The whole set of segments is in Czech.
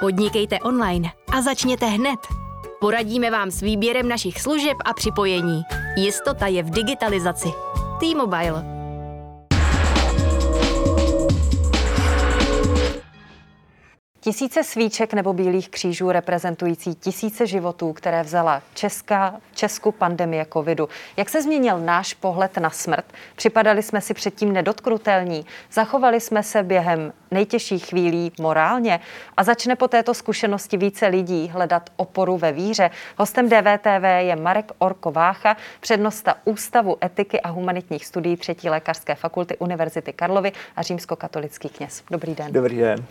Podnikejte online a začněte hned. Poradíme vám s výběrem našich služeb a připojení. Jistota je v digitalizaci. T-Mobile. Tisíce svíček nebo bílých křížů reprezentující tisíce životů, které vzala česká, Česku pandemie covidu. Jak se změnil náš pohled na smrt? Připadali jsme si předtím nedotknutelní? Zachovali jsme se během nejtěžších chvílí morálně? A začne po této zkušenosti více lidí hledat oporu ve víře? Hostem DVTV je Marek Orkovácha, přednosta Ústavu etiky a humanitních studií třetí lékařské fakulty Univerzity Karlovy a římskokatolický kněz. Dobrý den. Dobrý den.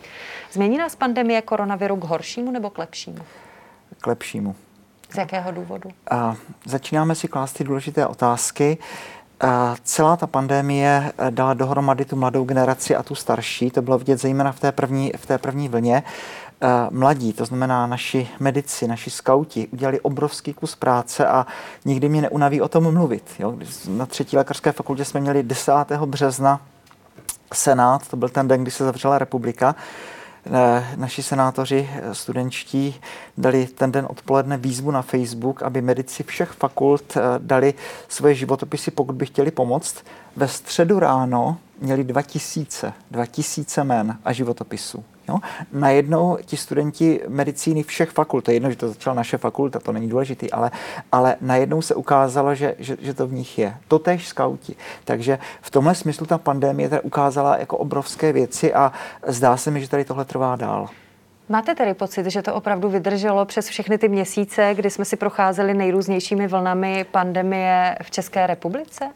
Změní nás pandemie koronaviru k horšímu nebo k lepšímu? K lepšímu. Z jakého důvodu? A začínáme si klást ty důležité otázky. Celá ta pandemie eh, dala dohromady tu mladou generaci a tu starší. To bylo vidět zejména v té první, v té první vlně. Mladí, to znamená naši medici, naši skauti, udělali obrovský kus práce a nikdy mě neunaví o tom mluvit. Jo? Na třetí lékařské fakultě jsme měli 10. března senát, to byl ten den, kdy se zavřela republika. Eh, naši senátoři eh, studenčtí dali ten den odpoledne výzvu na Facebook, aby medici všech fakult eh, dali svoje životopisy, pokud by chtěli pomoct. Ve středu ráno měli 2000, 2000 men a životopisů. Jo? Najednou ti studenti medicíny všech fakult, to je jedno, že to začala naše fakulta, to není důležitý, ale, ale najednou se ukázalo, že, že, že to v nich je. To tež skauti. Takže v tomhle smyslu ta pandemie teda ukázala jako obrovské věci a zdá se mi, že tady tohle trvá dál. Máte tedy pocit, že to opravdu vydrželo přes všechny ty měsíce, kdy jsme si procházeli nejrůznějšími vlnami pandemie v České republice?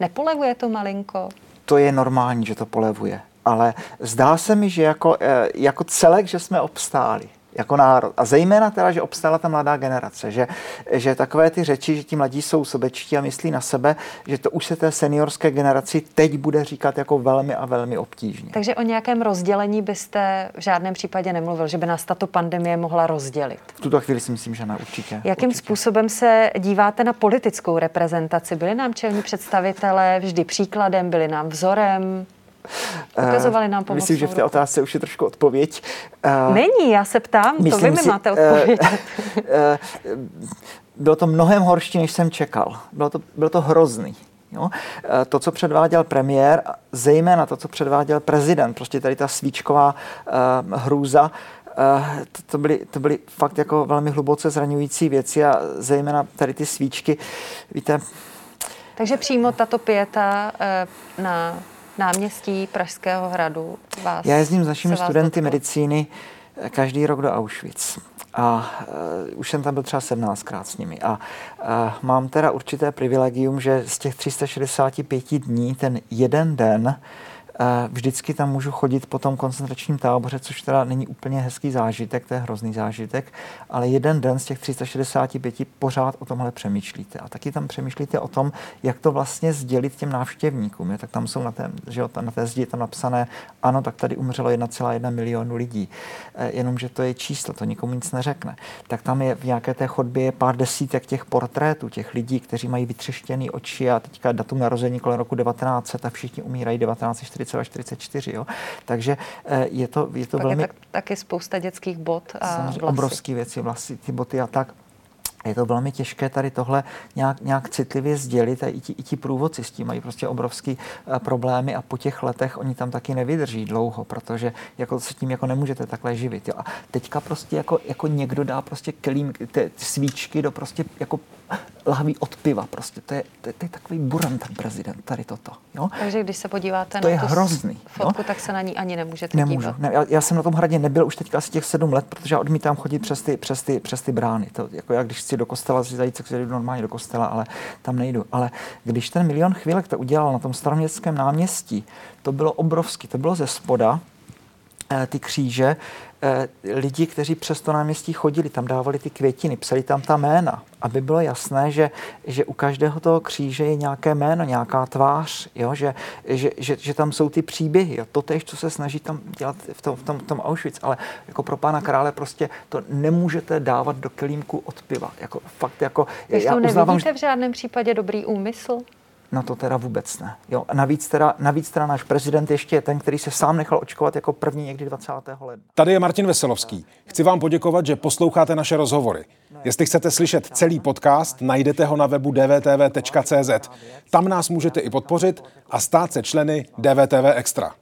Nepolevuje to malinko? To je normální, že to polevuje ale zdá se mi, že jako, eh, jako celek, že jsme obstáli jako národ. A zejména teda, že obstála ta mladá generace, že, že takové ty řeči, že ti mladí jsou sobečtí a myslí na sebe, že to už se té seniorské generaci teď bude říkat jako velmi a velmi obtížně. Takže o nějakém rozdělení byste v žádném případě nemluvil, že by nás tato pandemie mohla rozdělit? V tuto chvíli si myslím, že ne, určitě. Jakým určitě. způsobem se díváte na politickou reprezentaci? Byli nám čelní představitelé vždy příkladem, byli nám vzorem? Ukazovali nám pomoc. Myslím, že v té otázce už je trošku odpověď. Eh, Není, já se ptám, Myslím to vy mi máte odpověď. Eh, bylo to mnohem horší, než jsem čekal. Bylo to, bylo to hrozný. Jo? To, co předváděl premiér, zejména to, co předváděl prezident, prostě tady ta svíčková uh, hrůza, uh, to, to, byly, to byly fakt jako velmi hluboce zraňující věci a zejména tady ty svíčky, víte... Takže přímo tato pěta uh, na náměstí Pražského hradu vás Já jezdím s našimi studenty medicíny eh, každý rok do Auschwitz. A uh, už jsem tam byl třeba 17krát s nimi. A uh, mám teda určité privilegium, že z těch 365 dní ten jeden den Vždycky tam můžu chodit po tom koncentračním táboře, což teda není úplně hezký zážitek, to je hrozný zážitek, ale jeden den z těch 365 pořád o tomhle přemýšlíte. A taky tam přemýšlíte o tom, jak to vlastně sdělit těm návštěvníkům. Je, tak tam jsou na té, že jo, na té zdi tam napsané, ano, tak tady umřelo 1,1 milionu lidí. E, jenomže to je číslo, to nikomu nic neřekne. Tak tam je v nějaké té chodbě je pár desítek těch portrétů, těch lidí, kteří mají vytřeštěné oči a teďka datum narození kolem roku 1900 a všichni umírají 1940 44, jo. Takže eh, je to, je to Pak velmi... Je tak, taky spousta dětských bot a vlasy. Obrovské věci, vlasy, ty boty a tak je to velmi těžké tady tohle nějak, nějak citlivě sdělit a i ti, i ti průvodci s tím mají prostě obrovský uh, problémy a po těch letech oni tam taky nevydrží dlouho, protože jako se tím jako nemůžete takhle živit. Jo. A teďka prostě jako, jako někdo dá prostě kelím, ty, ty svíčky do prostě jako lahví od piva. Prostě to je, to je, to je takový buran ten prezident, tady toto. Jo? Takže když se podíváte to na je tu hrozný, fotku, jo? tak se na ní ani nemůžete Nemůžu. dívat. Ne, já, já, jsem na tom hradě nebyl už teďka asi těch sedm let, protože já odmítám chodit přes ty, přes ty, přes ty brány. To, jako já když chci do kostela si zajít, jdu normálně do kostela, ale tam nejdu. Ale když ten milion chvílek to udělal na tom staroměstském náměstí, to bylo obrovský, to bylo ze spoda, eh, ty kříže, lidi, kteří přes to náměstí chodili, tam dávali ty květiny, psali tam ta jména, aby bylo jasné, že, že u každého toho kříže je nějaké jméno, nějaká tvář, jo? Že, že, že, že tam jsou ty příběhy. Jo? To tež, co se snaží tam dělat v tom, v tom, v tom Auschwitz, ale jako pro pána krále prostě to nemůžete dávat do kelímku od piva. Jako, fakt jako, Když já uznávám, že... v žádném případě dobrý úmysl? No to teda vůbec ne. Jo. A navíc teda, navíc teda náš prezident ještě je ten, který se sám nechal očkovat jako první někdy 20. ledna. Tady je Martin Veselovský. Chci vám poděkovat, že posloucháte naše rozhovory. Jestli chcete slyšet celý podcast, najdete ho na webu dvtv.cz. Tam nás můžete i podpořit a stát se členy DVTV Extra.